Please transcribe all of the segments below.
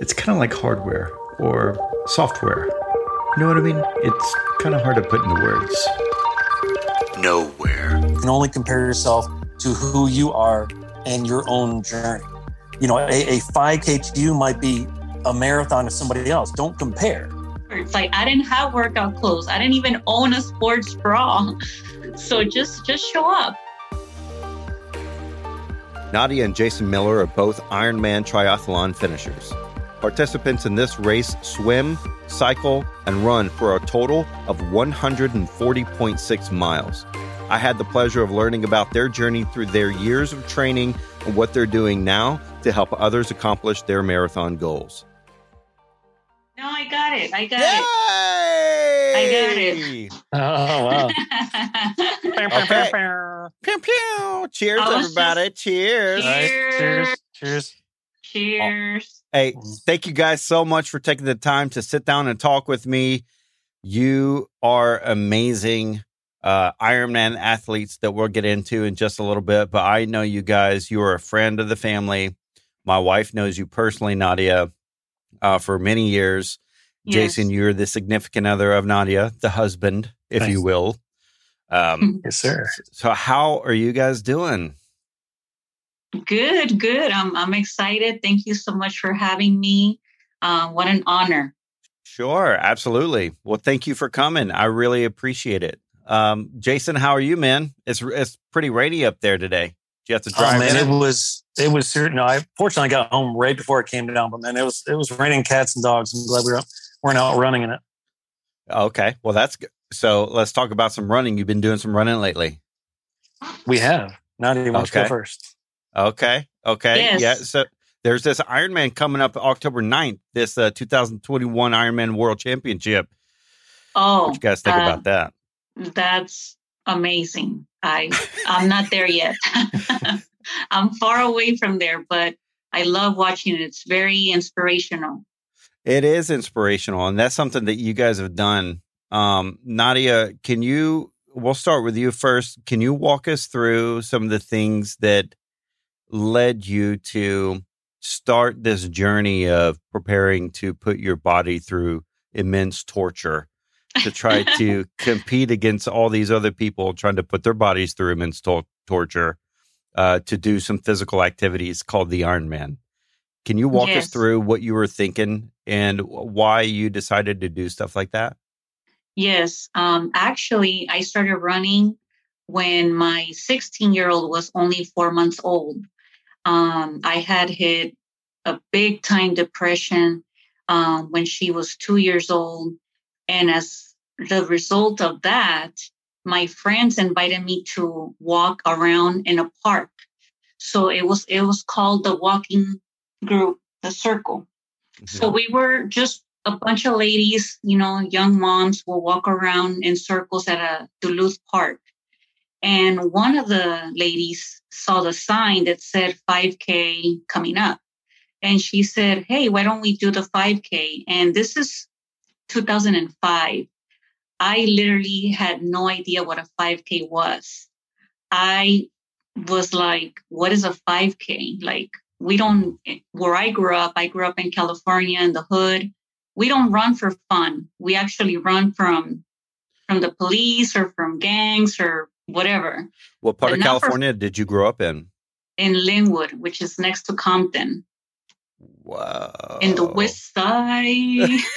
it's kind of like hardware or software. You know what I mean? It's kind of hard to put into words. Nowhere. You can only compare yourself to who you are and your own journey. You know, a, a 5K to you might be a marathon to somebody else. Don't compare. It's like I didn't have workout clothes. I didn't even own a sports bra. So just just show up. Nadia and Jason Miller are both Ironman triathlon finishers. Participants in this race swim, cycle, and run for a total of 140.6 miles. I had the pleasure of learning about their journey through their years of training and what they're doing now to help others accomplish their marathon goals. No, I got it. I got Yay! it. I got it. Oh, wow. Okay. Pew pew! Cheers, I was everybody! Cheers! All right. Cheers. Cheers. Cheers. Cheers. Hey, thank you guys so much for taking the time to sit down and talk with me. You are amazing uh, Ironman athletes that we'll get into in just a little bit. But I know you guys, you are a friend of the family. My wife knows you personally, Nadia, uh, for many years. Yes. Jason, you're the significant other of Nadia, the husband, if you will. Um, Yes, sir. so, how are you guys doing? Good, good. I'm I'm excited. Thank you so much for having me. Uh, what an honor. Sure, absolutely. Well, thank you for coming. I really appreciate it. Um, Jason, how are you, man? It's it's pretty rainy up there today. Do you have to Oh drive man, in it it? was it was certain. No, I fortunately got home right before it came down, but man, it was it was raining cats and dogs. I'm glad we were weren't out running in it. Okay, well that's good. So let's talk about some running. You've been doing some running lately. We have. Now do you want to Okay. go first? Okay, okay, Yes. yeah. So there's this Ironman coming up October 9th, this uh, 2021 Ironman World Championship. Oh, What you guys think uh, about that? That's amazing. I I'm not there yet. I'm far away from there, but I love watching it. It's very inspirational. It is inspirational, and that's something that you guys have done. Um, Nadia, can you? We'll start with you first. Can you walk us through some of the things that led you to start this journey of preparing to put your body through immense torture to try to compete against all these other people trying to put their bodies through immense to- torture uh, to do some physical activities called the Ironman? Can you walk us through what you were thinking and why you decided to do stuff like that? Yes. Um, actually, I started running when my 16 year old was only four months old. Um, I had hit a big time depression um, when she was two years old. And as the result of that, my friends invited me to walk around in a park. So it was it was called the walking group, the circle. So we were just a bunch of ladies, you know, young moms will walk around in circles at a Duluth park. And one of the ladies saw the sign that said 5K coming up. And she said, Hey, why don't we do the 5K? And this is 2005. I literally had no idea what a 5K was. I was like, What is a 5K? Like, we don't where i grew up i grew up in california in the hood we don't run for fun we actually run from from the police or from gangs or whatever What part But of not for- California did you grow up in? in lynwood which is next to compton Wow. in the west side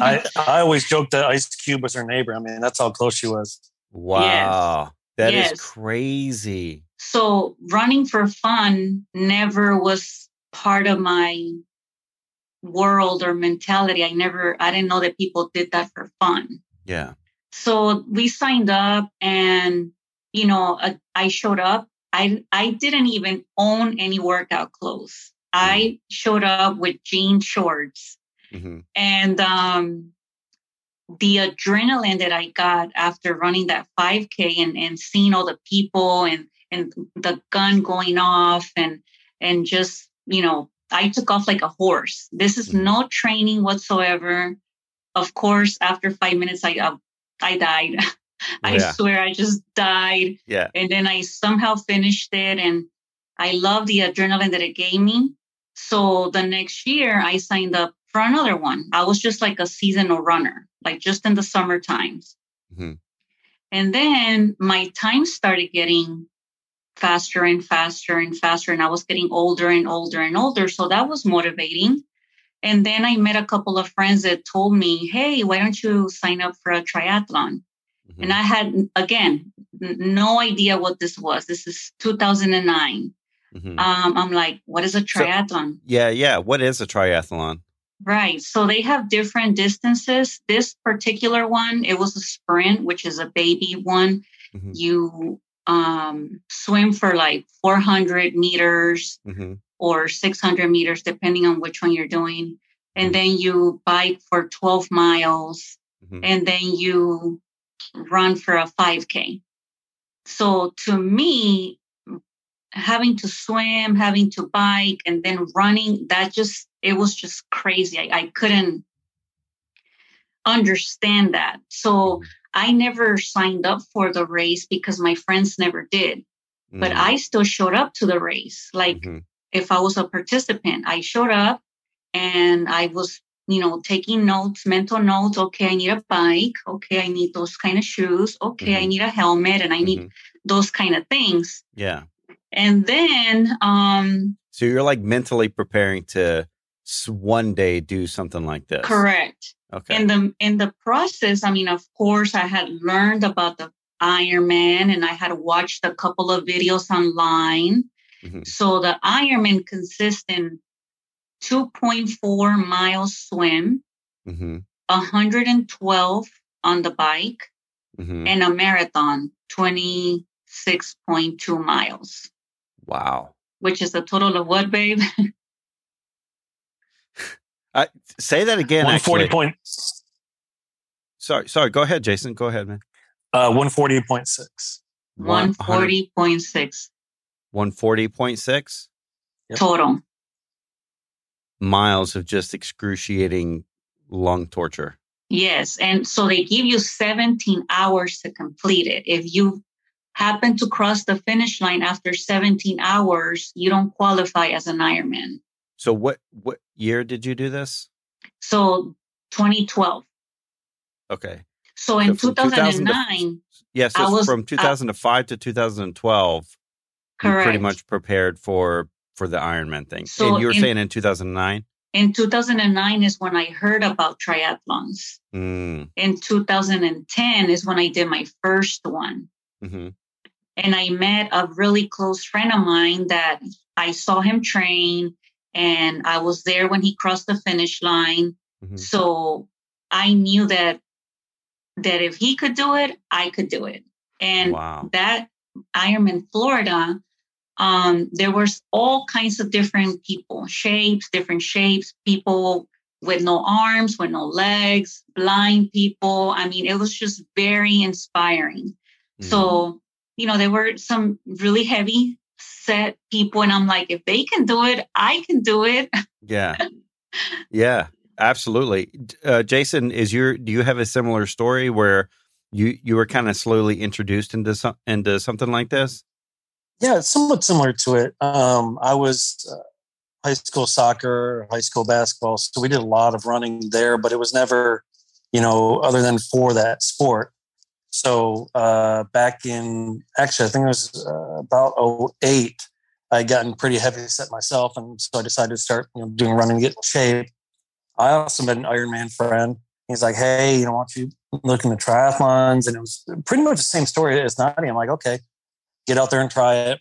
I, I always joke that Ice Cube was her neighbor. I mean, that's how close she was. Wow. that is Yes. crazy. so running for fun never was part of my world or mentality i never i didn't know that people did that for fun Yeah. so we signed up and you know uh, i showed up i i didn't even own any workout clothes. I showed up with jean shorts. Hmm and um the adrenaline that i got after running that 5k and and seeing all the people and and the gun going off and and just you know i took off like a horse. This is Mhm. no training whatsoever. Of course after five minutes i uh, i died i Yeah. swear i just died Yeah. and then I somehow finished it and I love the adrenaline that it gave me. So the next year, I signed up for another one. I was just like a seasonal runner, like just in the summer times. Mhm. And then my time started getting faster and faster and faster, and I was getting older and older and older. So that was motivating. And then I met a couple of friends that told me, hey, why don't you sign up for a triathlon? Mhm. And I had, again, no idea what this was. This is 2009. Mhm. Um, I'm like, what is a triathlon? yeah, yeah. What is a triathlon? Right. So they have different distances. This particular one, it was a sprint, which is a baby one. Mhm. You um, swim for like 400 meters hmm or 600 meters, depending on which one you're doing. And Mhm. then you bike for 12 miles Mhm. and then you run for a 5K. So to me, having to swim, having to bike, and then running, that just, it was just crazy. I, I couldn't understand that. So. I never signed up for the race because my friends never did, but Mhm. I still showed up to the race. Like Mhm. if I was a participant, I showed up and I was, you know, taking notes, mental notes. Okay, I need a bike. Okay, I need those kind of shoes. Okay, I Mhm. need a helmet and I need Mhm. those kind of things. Yeah. And then, um, So you're like mentally preparing to one day do something like this. correct. Okay. In the in the process, I mean, of course, I had learned about the Ironman and I had watched a couple of videos online. Mhm. So the Ironman consists in 2.4 miles swim, hmm 112 on the bike, hmm and a marathon, 26.2 miles, Wow. which is a total of what, babe? Uh, say that again. 140 Actually. point, Sorry. Sorry. Go ahead, Jason. Go ahead, man. uh, 140.6. 140.6 One forty point six Yep. total. Miles of just excruciating lung torture. Yes. And so they give you 17 hours to complete it. If you happen to cross the finish line after 17 hours, you don't qualify as an Ironman. So what what year did you do this? So 2012. Okay. So in So from 2000 to- 2009, Yeah. So was- from 2005 to 2012, you correct. pretty much prepared for for the Ironman thing. So and you were in- saying in 2009. In 2009 is when I heard about triathlons. Mm, In 2010 is when I did my first one. hmm and I met a really close friend of mine that I saw him train and I was there when he crossed the finish line. hmm So I knew that that if he could do it, I could do it. And Wow. that Ironman Florida, um, there was all kinds of different people, shapes, different shapes, people with no arms, with no legs, blind people. I mean, it was just very inspiring. Mm. So, you know, there were some really heavy set people, and I'm like, if they can do it, I can do it. Yeah. Yeah, absolutely. Uh, Jason, is your do you have a similar story where you you were kind of slowly introduced into some into something like this? Yeah, it's somewhat similar to it. Um, I was uh, high school soccer, high school basketball, so we did a lot of running there, but it was never, you know, other than for that sport. So uh, back in actually, I think it was uh, about 08, I had gotten pretty heavy set myself, and so I decided to start you know, doing running, to get in shape. I also met an Ironman friend. He's like, "Hey, you know, why don't you look into triathlons?" And it was pretty much the same story as Nadia. I'm like, "Okay, get out there and try it."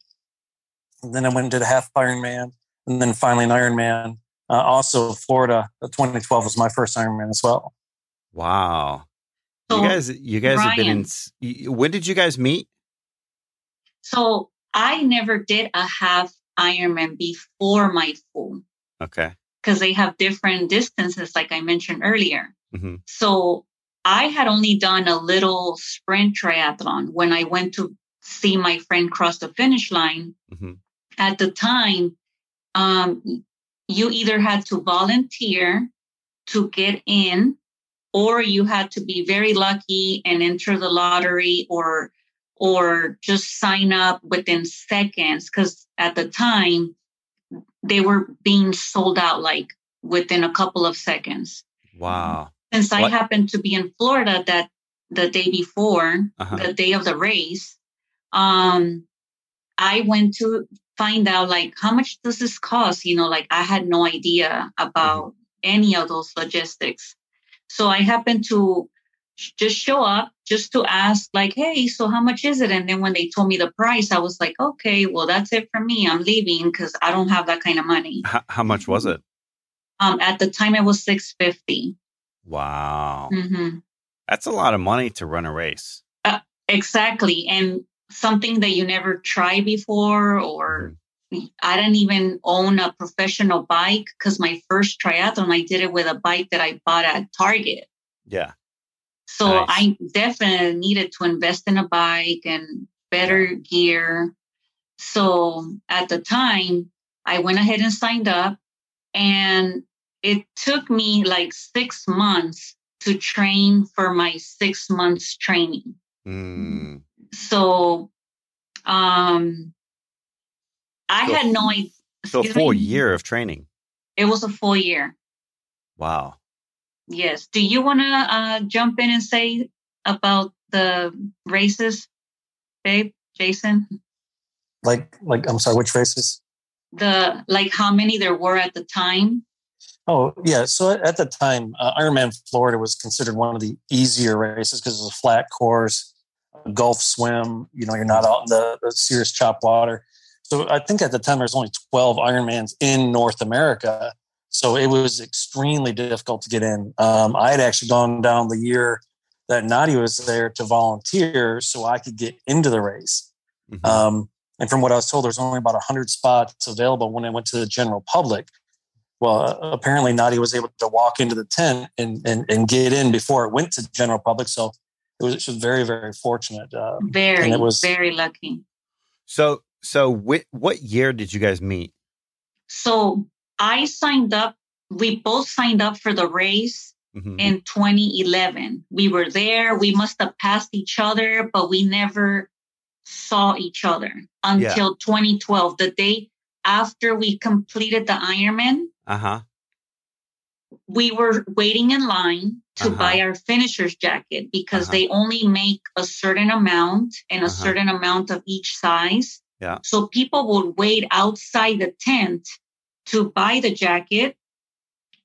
And then I went and did a half Ironman, and then finally an Ironman. Uh, also, Florida, uh, 2012 was my first Ironman as well. Wow. So, you guys you guys have been in Ryan. s- y- when did you guys meet? so I never did a half Ironman before my full Okay. because they have different distances, like I mentioned earlier. hmm So I had only done a little sprint triathlon when I went to see my friend cross the finish line. hmm At the time, um, you either had to volunteer to get in, or you had to be very lucky and enter the lottery, or or just sign up within seconds. Because at the time, they were being sold out like within a couple of seconds. Wow. Since I happened to be in Florida that the day before, Uh-huh. the day of the race, um, I went to find out like how much does this cost? You know, like I had no idea about any of those logistics. So I happened to just show up just to ask like, hey, so how much is it? And then when they told me the price, I was like, okay, well that's it for me. I'm leaving because I don't have that kind of money. How, how much was it? Um, at the time it was six fifty. Wow. Mm-hmm. That's a lot of money to run a race. Exactly. And something that you never tried before, or I didn't even own a professional bike because my first triathlon, I did it with a bike that I bought at Target. Yeah. So Nice. I definitely needed to invest in a bike and better gear. So at the time, I went ahead and signed up, and it took me like six months to train for my six months training Mm. So um i So- had no idea So a full me? year of training. it was a full year Wow. yes do you want to uh jump in and say about the races babe jason Like, like I'm sorry, which races? the like how many there were at the time Oh, yeah. So at the time, uh, Ironman Florida was considered one of the easier races because it was a flat course, a Gulf swim. You know, you're not out in the, the serious chop water. So I think at the time there's only 12 Ironmans in North America. So it was extremely difficult to get in. Um, I had actually gone down the year that Nadia was there to volunteer so I could get into the race. Mhm. Um, and from what I was told, there's only about 100 spots available when it went to the general public. Well, apparently Nadia was able to walk into the tent and, and, and get in before it went to general public. So it was, she was very, very fortunate. Uh, very it was- very lucky so so wh- what year did you guys meet? so i signed up we both signed up for the race Mhm. in 2011. We were there. We must have passed each other, but we never saw each other until 2012, the day after we completed the Ironman. Uh-huh. We were waiting in line to Uh-huh. buy our finisher's jacket because Uh-huh. they only make a certain amount and a Uh-huh. certain amount of each size. Yeah. So people would wait outside the tent to buy the jacket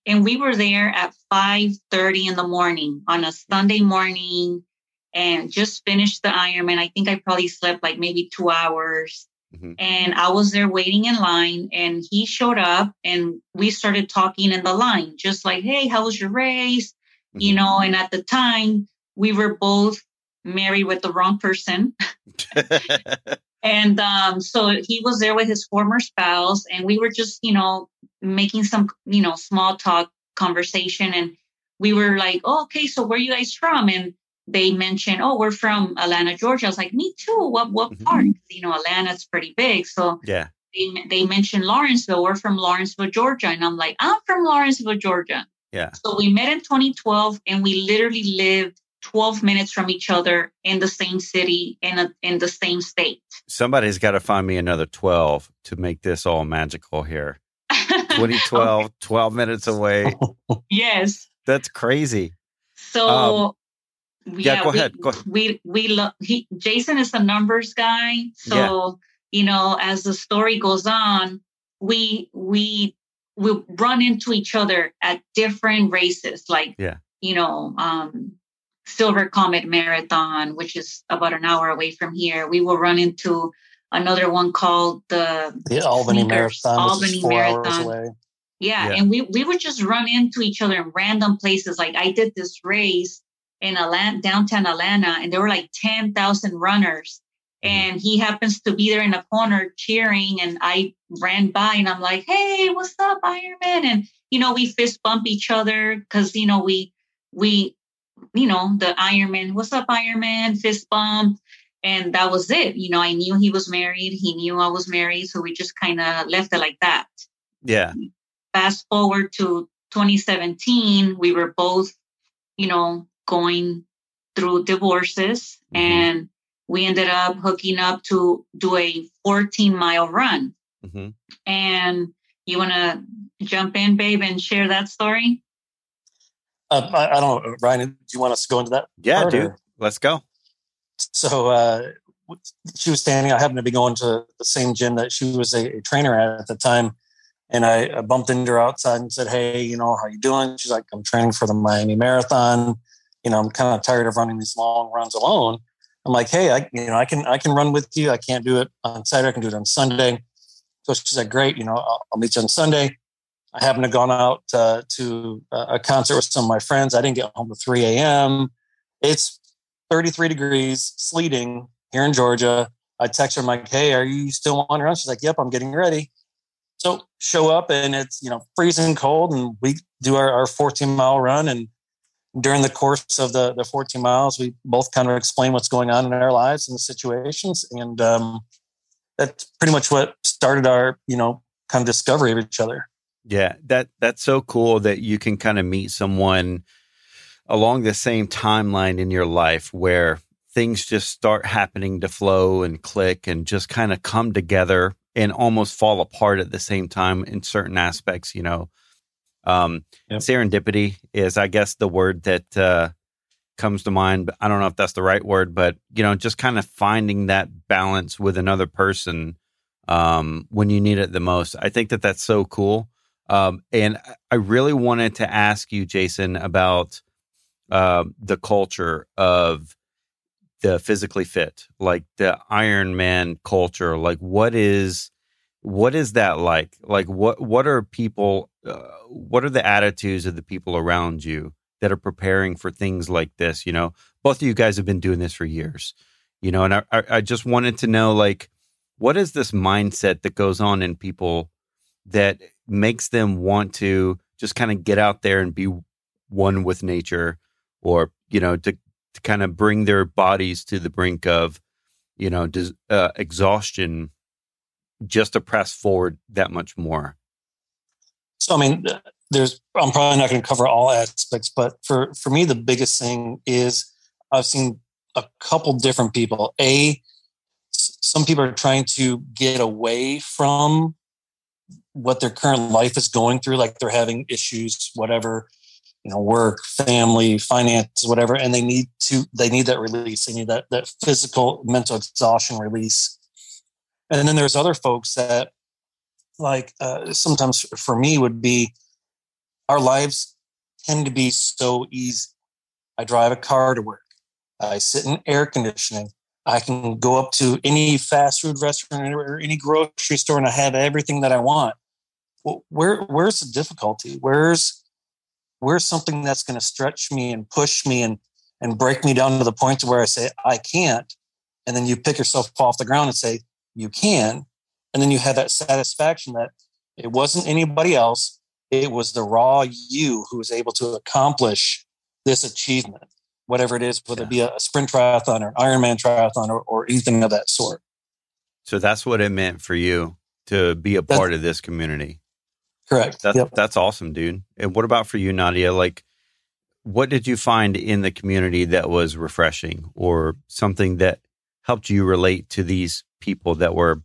and we were there at 5.30 in the morning on a sunday morning and just finished the ironman i think i probably slept like maybe two hours Mhm. and i was there waiting in line and he showed up and we started talking in the line just like hey how was your race you Mhm. know and at the time we were both married with the wrong person and um, so he was there with his former spouse, and we were just, you know, making some, you know, small talk conversation. And we were like, oh, okay, so where are you guys from? And they mentioned, oh, we're from Atlanta, Georgia. I was like, me too. What what Mhm. part? You know, Atlanta's pretty big. So yeah. they, they mentioned Lawrenceville. We're from Lawrenceville, Georgia. And I'm like, I'm from Lawrenceville, Georgia. Yeah. So we met in 2012 and we literally lived 12 minutes from each other in the same city in a, in the same state. Somebody's got to find me another 12 to make this all magical here. 2012, 12 minutes away. yes. That's crazy. So Um, yeah, go we, ahead, go ahead. We we love he Jason is the numbers guy. So you know, as the story goes on, we we we run into each other at different races, like Yeah. you know, um Silver Comet Marathon, which is about an hour away from here. We will run into another one called the the Albany Snickers, Marathon, Albany is four hours Marathon. Yeah, Yeah. and we we would just run into each other in random places. Like I did this race in Atlanta, downtown Atlanta, and there were like ten thousand runners, Mhm. and he happens to be there in the corner cheering, and I ran by, and I'm like, "Hey, what's up, Ironman?" And you know, we fist bump each other because you know we we you know the Ironman, what's up, Ironman, fist bump. And that was it. You know, I knew he was married. He knew I was married. So we just kind of left it like that Yeah. fast forward to 2017 we were both you know going through divorces Mhm. and we ended up hooking up to do a 14 mile run hmm and you want to jump in, babe, and share that story? Uh, I, I, don't know, Ryan. Do you want us to go into that? Yeah, dude. Or? Let's go. So uh, she was standing. I happened to be going to the same gym that she was a, a trainer at at the time, and I, I, bumped into her outside and said, "Hey, you know, how you doing?" She's like, "I'm training for the Miami Marathon. You know, I'm kind of tired of running these long runs alone." I'm like, "Hey, I, you know, I can I can run with you. I can't do it on Saturday. I can do it on Sunday." So she said, "Great. You know, I'll, I'll meet you on Sunday." I happened to gone out uh, to a concert with some of my friends. I didn't get home till 3 a.m. It's 33 degrees, sleeting here in Georgia. I text her, I'm like, hey, are you still on run? She's like, yep, I'm getting ready. So show up and it's, you know, freezing cold and we do our, our 14 mile run. And during the course of the, the 14 miles, we both kind of explain what's going on in our lives and the situations. And um, that's pretty much what started our, you know, kind of discovery of each other. Yeah, that that's so cool that you can kind of meet someone along the same timeline in your life where things just start happening to flow and click and just kind of come together and almost fall apart at the same time in certain aspects, you know. Um, yep. serendipity is I guess the word that uh, comes to mind. But I don't know if that's the right word, but you know, just kind of finding that balance with another person um, when you need it the most. I think that that's so cool. Um, and I really wanted to ask you, Jason, about uh, the culture of the physically fit, like the Iron Man culture. Like, what is what is that like? Like, what what are people? Uh, what are the attitudes of the people around you that are preparing for things like this? You know, both of you guys have been doing this for years. You know, and I I just wanted to know, like, what is this mindset that goes on in people that makes them want to just kind of get out there and be one with nature or you know to, to kind of bring their bodies to the brink of you know dis, uh, exhaustion just to press forward that much more so i mean there's i'm probably not going to cover all aspects but for for me the biggest thing is i've seen a couple different people a some people are trying to get away from what their current life is going through, like they're having issues, whatever, you know, work, family, finances, whatever, and they need to they need that release. They need that that physical, mental exhaustion release. And then there's other folks that, like, uh, sometimes for me would be, our lives tend to be so easy. I drive a car to work. I sit in air conditioning. I can go up to any fast food restaurant or any grocery store and I have everything that I want well, where where's the difficulty? Where's where's something that's going to stretch me and push me and and break me down to the point to where I say I can't, and then you pick yourself off the ground and say you can, and then you have that satisfaction that it wasn't anybody else, it was the raw you who was able to accomplish this achievement, whatever it is, whether yeah. it be a, sprint triathlon or an Ironman triathlon or, or anything of that sort. So that's what it meant for you to be a part that's, of this community. Correct. That's yep. that's awesome, dude. And what about for you, Nadia? Like, what did you find in the community that was refreshing, or something that helped you relate to these people that were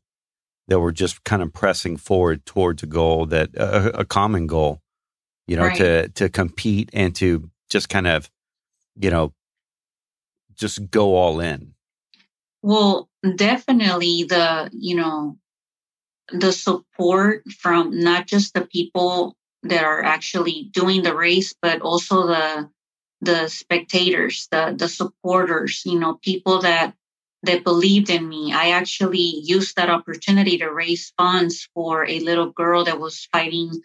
that were just kind of pressing forward towards a goal that a, a common goal, you know, right. to to compete and to just kind of, you know, just go all in. Well, definitely the you know the support from not just the people that are actually doing the race, but also the the spectators, the the supporters, you know, people that that believed in me. I actually used that opportunity to raise funds for a little girl that was fighting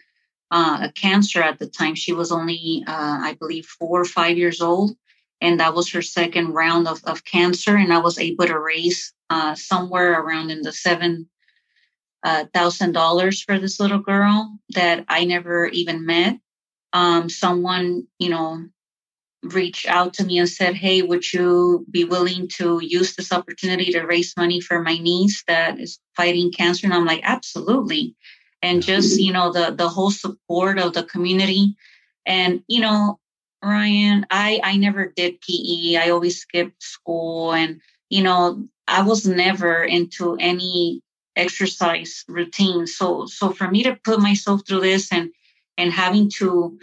uh, a cancer at the time. She was only, uh, I believe, four or five years old, and that was her second round of, of cancer. And I was able to raise uh, somewhere around in the seven thousand dollars for this little girl that I never even met. Um, someone, you know, reached out to me and said, "Hey, would you be willing to use this opportunity to raise money for my niece that is fighting cancer?" And I'm like, "Absolutely!" And just you know, the the whole support of the community, and you know, Ryan, I I never did PE. I always skipped school, and you know, I was never into any exercise routine. So so for me to put myself through this and and having to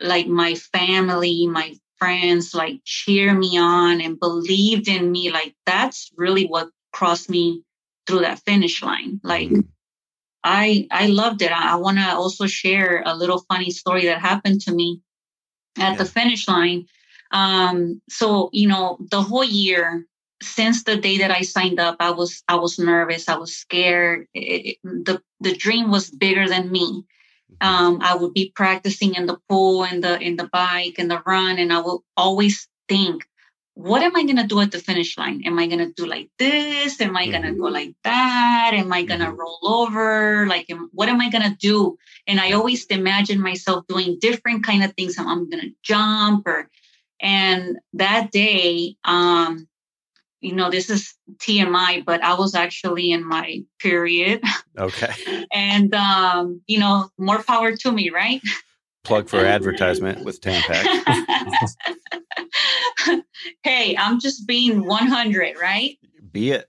like my family, my friends like cheer me on and believed in me, like that's really what crossed me through that finish line. Like mm-hmm. I I loved it. I, I want to also share a little funny story that happened to me at yeah. the finish line. Um, so you know, the whole year since the day that I signed up, I was I was nervous. I was scared. It, it, the the dream was bigger than me. Um, I would be practicing in the pool and the in the bike and the run, and I will always think, what am I gonna do at the finish line? Am I gonna do like this? Am I mm-hmm. gonna go mm-hmm. like that? Am I gonna mm-hmm. roll over? Like, am, what am I gonna do? And I always imagine myself doing different kind of things. I'm, I'm gonna jump or, and that day, um, you know, this is TMI, but I was actually in my period. Okay. and, um, you know, more power to me, right? Plug for advertisement with Tampax. hey, I'm just being 100, right? Be it.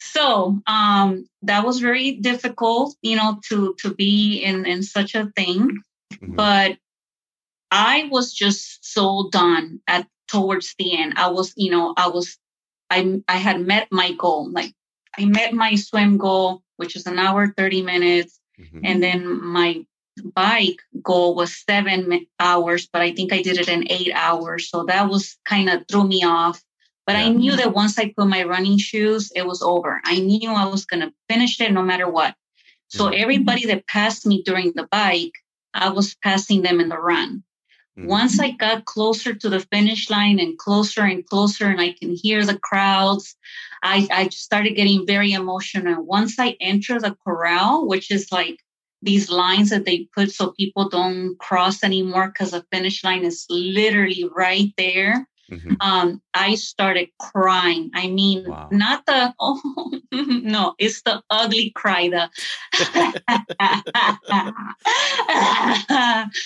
So um, that was very difficult, you know, to to be in in such a thing. Mm-hmm. But I was just so done at towards the end. I was, you know, I was I I had met my goal. Like I met my swim goal, which is an hour, 30 minutes. Mm-hmm. And then my bike goal was seven hours, but I think I did it in eight hours. So that was kind of threw me off. But yeah. I knew that once I put my running shoes, it was over. I knew I was going to finish it no matter what. So everybody that passed me during the bike, I was passing them in the run. Mm-hmm. Once I got closer to the finish line and closer and closer, and I can hear the crowds, I, I started getting very emotional. Once I enter the corral, which is like these lines that they put so people don't cross anymore because the finish line is literally right there. Mm-hmm. Um, I started crying. I mean, wow. not the oh no, it's the ugly cry. The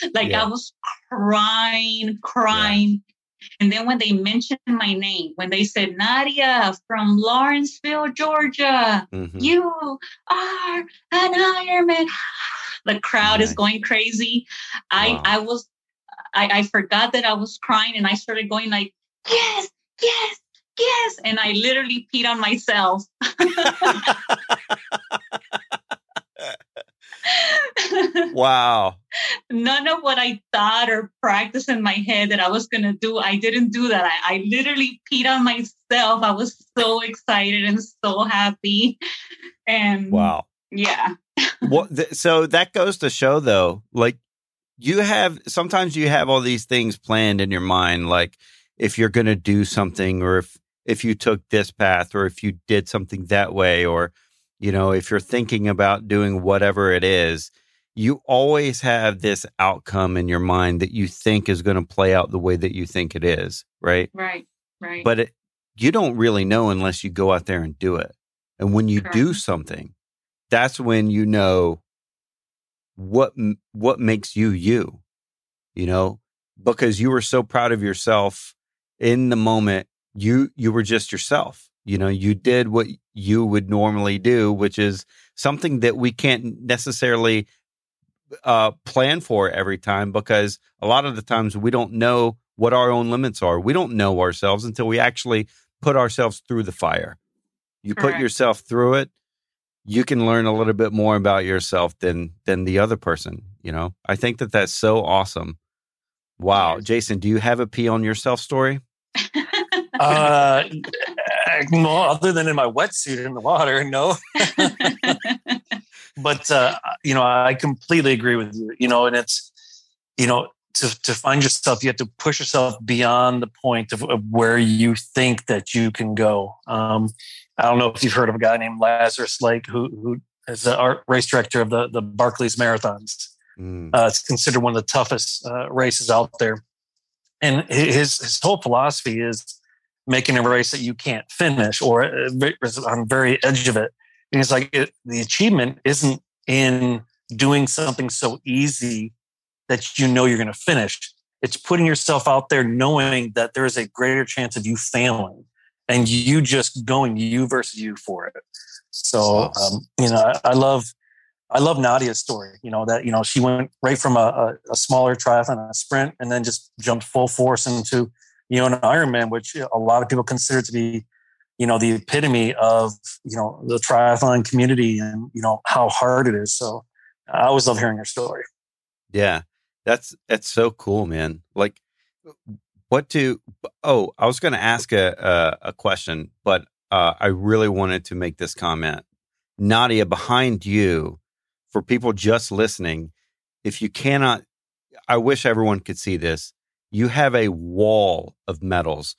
like yeah. I was crying, crying. Yeah. And then when they mentioned my name, when they said Nadia from Lawrenceville, Georgia, mm-hmm. you are an Ironman. The crowd nice. is going crazy. Wow. I I was I, I forgot that I was crying and I started going like, yes, yes, yes. And I literally peed on myself. wow. None of what I thought or practiced in my head that I was going to do, I didn't do that. I, I literally peed on myself. I was so excited and so happy. And wow. Yeah. well, th- so that goes to show, though, like you have sometimes you have all these things planned in your mind like if you're going to do something or if if you took this path or if you did something that way or you know if you're thinking about doing whatever it is you always have this outcome in your mind that you think is going to play out the way that you think it is right? Right right. But it, you don't really know unless you go out there and do it. And when you Correct. do something that's when you know what what makes you you you know? Because you were so proud of yourself in the moment you you were just yourself. You know you did what you would normally do which is something that we can't necessarily uh, plan for every time because a lot of the times we don't know what our own limits are. We don't know ourselves until we actually put ourselves through the fire. You Correct. put yourself through it you can learn a little bit more about yourself than than the other person you know? I think that that's so awesome. Wow. Jason do you have a pee on yourself story uh well, other than in my wetsuit in the water no but uh you know i completely agree with you you know and it's you know to, to find yourself you have to push yourself beyond the point of, of where you think that you can go um I don't know if you've heard of a guy named Lazarus Lake who who is the art race director of the the Barkley's marathons. Mm. Uh, it's considered one of the toughest uh, races out there, and his his whole philosophy is making a race that you can't finish or uh, on very edge of it. And it's like it, the achievement isn't in doing something so easy that you know you're going to finish. It's putting yourself out there knowing that there is a greater chance of you failing and you just going you versus you for it. So, um, you know, I, I, love, I love Nadia's story, you know, that, you know, she went right from a, a, a smaller triathlon, a sprint, and then just jumped full force into, you know, an Ironman, which a lot of people consider to be, you know, the epitome of, you know, the triathlon community and, you know, how hard it is. So I always love hearing your story. Yeah. That's, that's so cool, man. Like, what do, oh, I was going to ask a, a, a question, but uh, I really wanted to make this comment. Nadia, behind you, for people just listening, if you cannot, I wish everyone could see this. You have a wall of medals.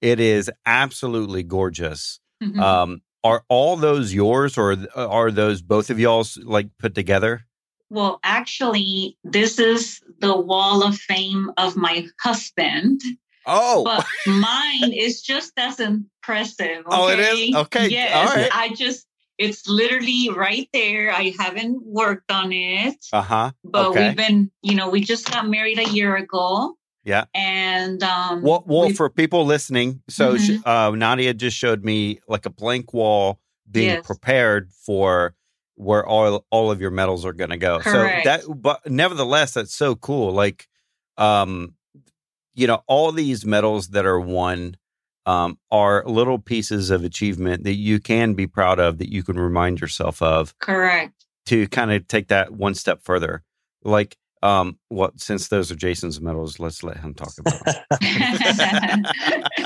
It is absolutely gorgeous. Mm-hmm. Um, are all those yours, or are those both of y'all's like put together? Well, actually, this is the wall of fame of my husband. Oh, but mine is just as impressive. Okay? Oh, it is okay. Yes, All right. I just it's literally right there. I haven't worked on it. Uh huh. But okay. we've been, you know, we just got married a year ago. Yeah. And um well, well for people listening, so mm-hmm. she, uh, Nadia just showed me like a blank wall being yes. prepared for where all all of your medals are going to go. Correct. So that but nevertheless that's so cool. Like um you know, all these medals that are won um, are little pieces of achievement that you can be proud of, that you can remind yourself of. Correct. To kind of take that one step further. Like, um, well, since those are Jason's medals, let's let him talk about them.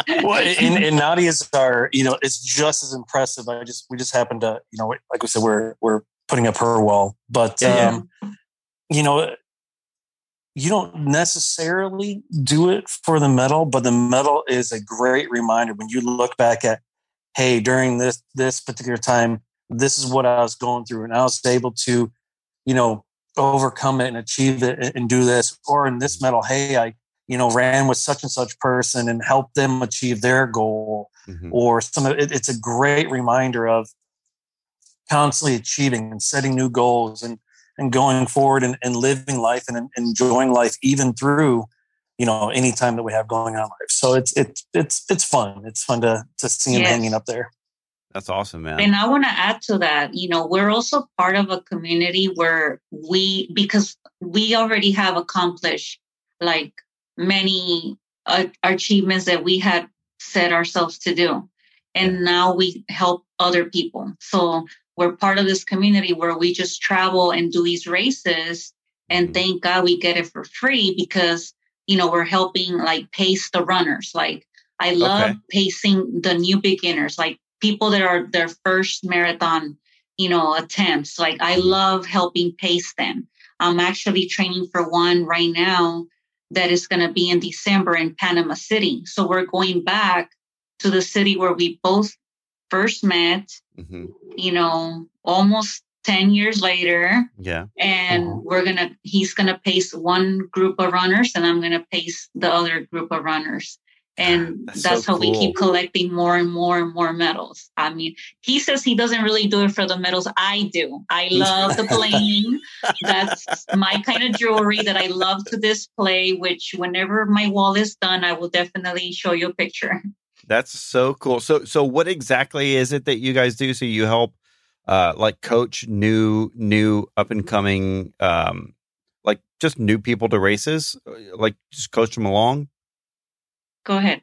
well, and, and Nadia's are, you know, it's just as impressive. I just, we just happened to, you know, like we said, we're, we're putting up her wall, but, yeah. um, you know, you don't necessarily do it for the medal, but the medal is a great reminder when you look back at, hey, during this this particular time, this is what I was going through, and I was able to, you know, overcome it and achieve it and do this. Or in this medal, hey, I you know ran with such and such person and helped them achieve their goal. Mm-hmm. Or some of it, it's a great reminder of constantly achieving and setting new goals and and going forward and, and living life and enjoying life even through you know any time that we have going on life so it's it's it's it's fun it's fun to to see him yes. hanging up there that's awesome man. And i want to add to that you know we're also part of a community where we because we already have accomplished like many uh, achievements that we had set ourselves to do. And now we help other people. So we're part of this community where we just travel and do these races. And mm-hmm. thank god we get it for free because you know we're helping like pace the runners. Like i love okay. pacing the new beginners. Like people that are their first marathon you know attempts like i mm-hmm. love helping pace them i'm actually training for one right now that is going to be in december in panama city so we're going back to the city where we both first met, mm-hmm. you know, almost 10 years later. Yeah. And mm-hmm. we're going to, he's going to pace one group of runners and I'm going to pace the other group of runners. And that's, that's so how cool. we keep collecting more and more and more medals. I mean, he says he doesn't really do it for the medals. I do. I love the playing that's my kind of jewelry that I love to display, which whenever my wall is done, I will definitely show you a picture. That's so cool. So so what exactly is it that you guys do? So you help uh like coach new new up and coming um like just new people to races? Uh, like just coach them along? Go ahead.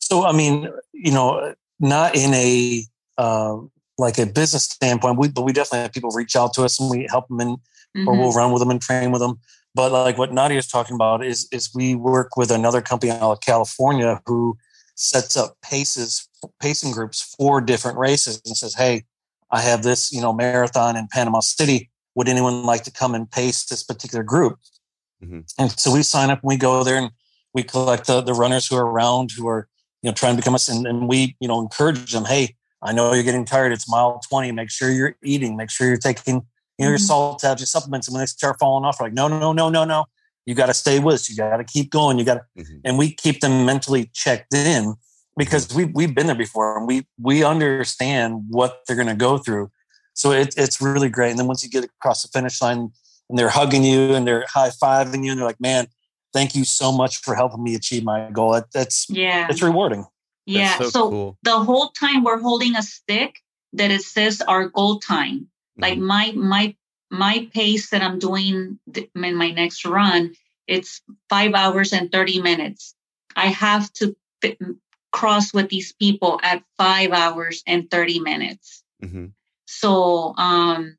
So I mean, you know, not in a uh, like a business standpoint, we, but we definitely have people reach out to us and we help them in, mm-hmm. or we'll run with them and train with them. But like what Nadia is talking about is is we work with another company out of California who sets up paces pacing groups for different races and says, "Hey, I have this, you know, marathon in Panama City. Would anyone like to come and pace this particular group?" Mm-hmm. And so we sign up and we go there and we collect the, the runners who are around who are you know trying to become us and, and we you know encourage them. Hey, I know you're getting tired. It's mile twenty. Make sure you're eating. Make sure you're taking you know mm-hmm. your salt tabs, your supplements. And when they start falling off, we're like, no, no, no, no, no, you got to stay with us. You got to keep going. You got to, mm-hmm. and we keep them mentally checked in because we we've been there before and we we understand what they're going to go through. So it, it's really great. And then once you get across the finish line and they're hugging you and they're high fiving you and they're like, "Man, thank you so much for helping me achieve my goal." That, that's yeah, it's rewarding. Yeah. So, so cool. the whole time we're holding a stick, that it says our goal time. Like Mhm. my my my pace that I'm doing in my next run, it's five hours and 30 minutes. I have to fit, cross with these people at five hours and 30 minutes. Mhm. So um,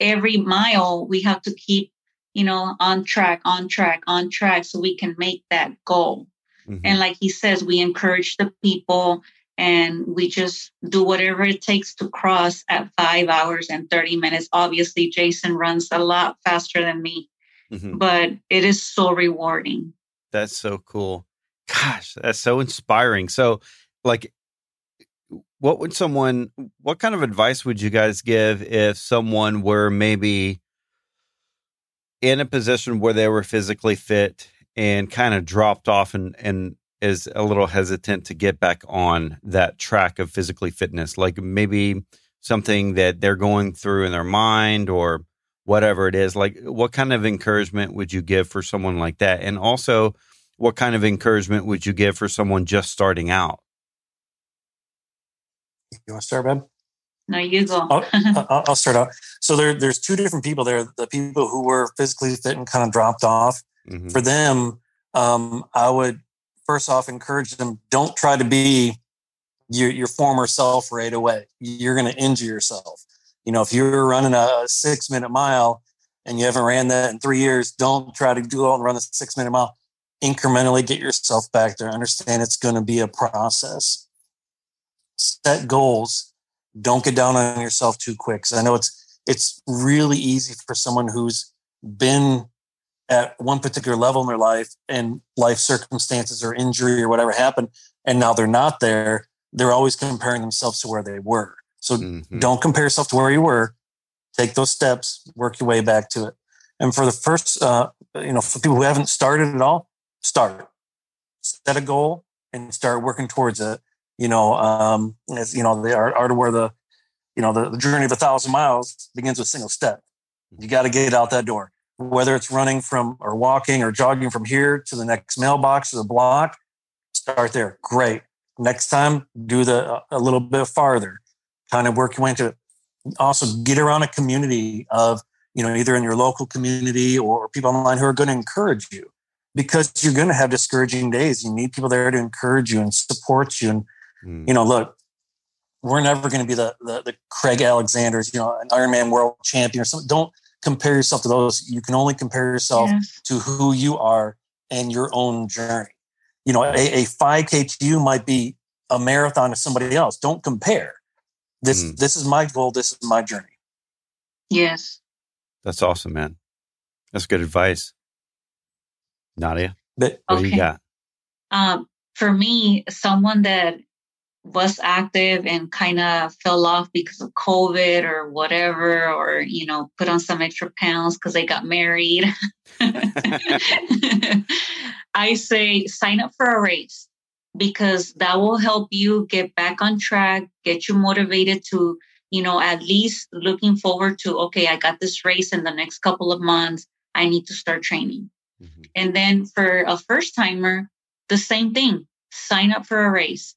every mile we have to keep, you know, on track, on track, on track, so we can make that goal. Mhm. And like he says, we encourage the people and we just do whatever it takes to cross at five hours and 30 minutes. Obviously, Jason runs a lot faster than me, Mhm. but it is so rewarding. That's so cool. Gosh, that's so inspiring. So, like, what would someone, what kind of advice would you guys give if someone were maybe in a position where they were physically fit and kind of dropped off and, and is a little hesitant to get back on that track of physically fitness? Like maybe something that they're going through in their mind or whatever it is. Like, what kind of encouragement would you give for someone like that? And also, what kind of encouragement would you give for someone just starting out? You want to start, Bob? Now you go. I'll, I'll I'll start out. So there, there's two different people there. The people who were physically fit and kind of dropped off. Mhm. For them, um, I would first off encourage them: don't try to be your your former self right away. You're going to injure yourself. You know, if you're running a six minute mile and you haven't ran that in three years, don't try to go out and run a six minute mile. Incrementally get yourself back there. Understand it's going to be a process. Set goals don't get down on yourself too quick. I know it's it's really easy for someone who's been at one particular level in their life and life circumstances or injury or whatever happened, and now they're not there. They're always comparing themselves to where they were. So Mhm. don't compare yourself to where you were. Take those steps, work your way back to it. And for the first, uh, you know, for people who haven't started at all, start. Set a goal and start working towards it. You know, um, as you know, the art, art where the, you know, the, the journey of a thousand miles begins with a single step. You got to get out that door. Whether it's running from or walking or jogging from here to the next mailbox or the block, start there. Great. Next time, do the a little bit farther. Kind of work your way into it. Also, get around a community of you know either in your local community or people online who are going to encourage you because you're going to have discouraging days. You need people there to encourage you and support you. And Mm. you know, look, we're never going to be the, the the Craig Alexanders, you know, an Ironman world champion or something. Don't compare yourself to those. You can only compare yourself Yes. to who you are and your own journey. You know, a, a 5K to you might be a marathon to somebody else. Don't compare. This Mm. this is my goal. This is my journey. Yes. That's awesome, man. That's good advice. Nadia, But what do you got? Um, for me, someone that was active and kind of fell off because of COVID or whatever, or you know, put on some extra pounds because they got married. I say sign up for a race because that will help you get back on track, get you motivated to, you know, at least looking forward to, okay, I got this race in the next couple of months. I need to start training. Mhm. And then for a first timer, the same thing. Sign up for a race.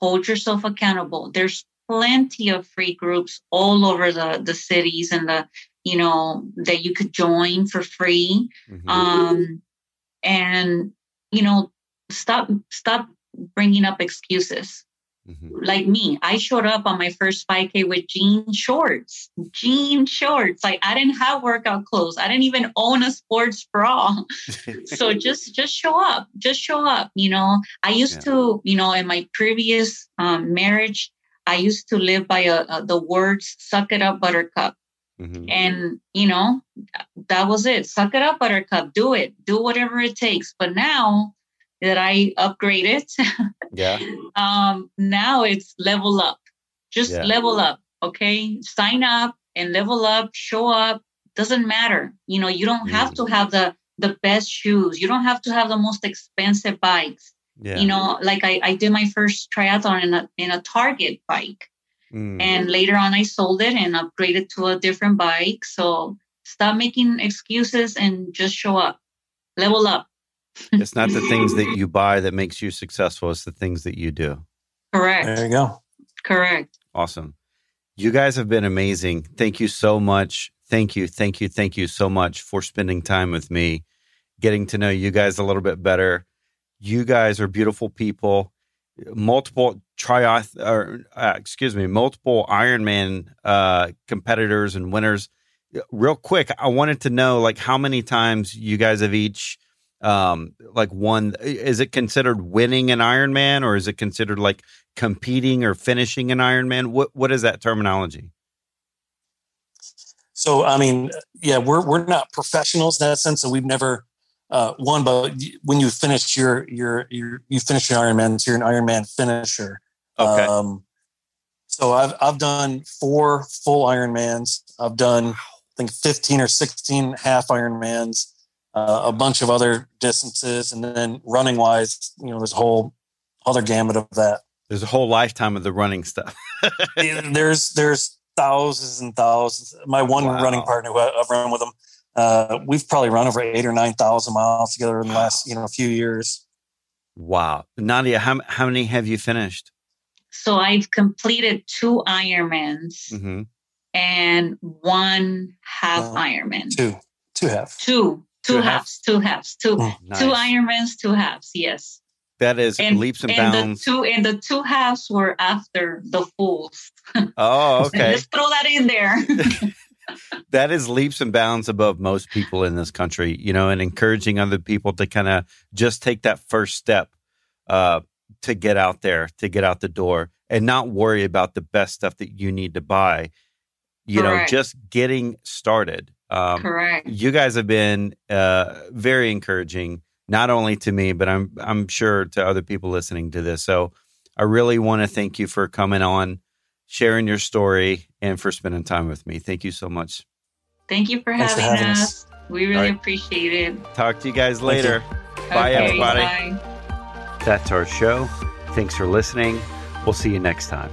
Hold yourself accountable. There's plenty of free groups all over the, the cities and the, you know, that you could join for free. Mhm. Um, and, you know, stop, stop bringing up excuses Mhm. like me, I showed up on my first 5K with jean shorts, jean shorts. Like I didn't have workout clothes. I didn't even own a sports bra. so just just show up. Just show up. You know, I used Yeah. to, you know, in my previous um, marriage, I used to live by a, a, the words "suck it up, buttercup," Mhm. and you know, that was it. Suck it up, buttercup. Do it. Do whatever it takes. But now that I upgraded. Yeah. um now it's level up just Yeah. level up okay sign up and level up show up doesn't matter you know you don't have to have the the best shoes you don't have to have the most expensive bikes Yeah. you know like i i did my first triathlon in a in a target bike Mm. and later on i sold it and upgraded to a different bike so stop making excuses and just show up level up it's not the things that you buy that makes you successful. It's the things that you do. correct there you go. Correct. Awesome. You guys have been amazing. Thank you so much. Thank you, thank you, thank you so much for spending time with me, getting to know you guys a little bit better. You guys are beautiful people. Multiple triath, or uh, excuse me, multiple Ironman uh, competitors and winners. Real quick, I wanted to know like how many times you guys have each um like one is it considered winning an Ironman or is it considered like competing or finishing an Ironman? What what is that terminology? So I mean, yeah, we're we're not professionals in that sense, so we've never uh, won. But when you finish your your your you finish your Ironman, so you're an Ironman finisher. Okay. Um, so I've I've done four full Ironmans. I've done I think 15 or 16 half Ironmans, uh, a bunch of other distances, and then running wise, you know, there's a whole other gamut of that. There's a whole lifetime of the running stuff. there's there's thousands and thousands. My one Wow. running partner who I- I've run with him, uh, we've probably run over eight or nine thousand miles together in the last you know few years. wow. Nadia, how how many have you finished? So I've completed two Ironmans hmm and one half Wow. Ironman. Two, two half. Two, two Two halves, two halves, two, Mm. Nice. two Ironmans, two halves. Yes. That is And leaps and, and bounds. the two and the two halves were after the fulls. oh, okay. Let's throw that in there. that is leaps and bounds above most people in this country, you know, and encouraging other people to kind of just take that first step uh, to get out there, to get out the door, and not worry about the best stuff that you need to buy. You know, just getting started. Um, Correct. you guys have been uh, very encouraging, not only to me, but I'm I'm sure to other people listening to this. So I really want to thank you for coming on, sharing your story, and for spending time with me. Thank you so much. Thank you for Thanks for having having us. us. We really All right. appreciate it. Talk to you guys you. later. Bye, Okay, everybody. bye. That's our show. Thanks for listening. We'll see you next time.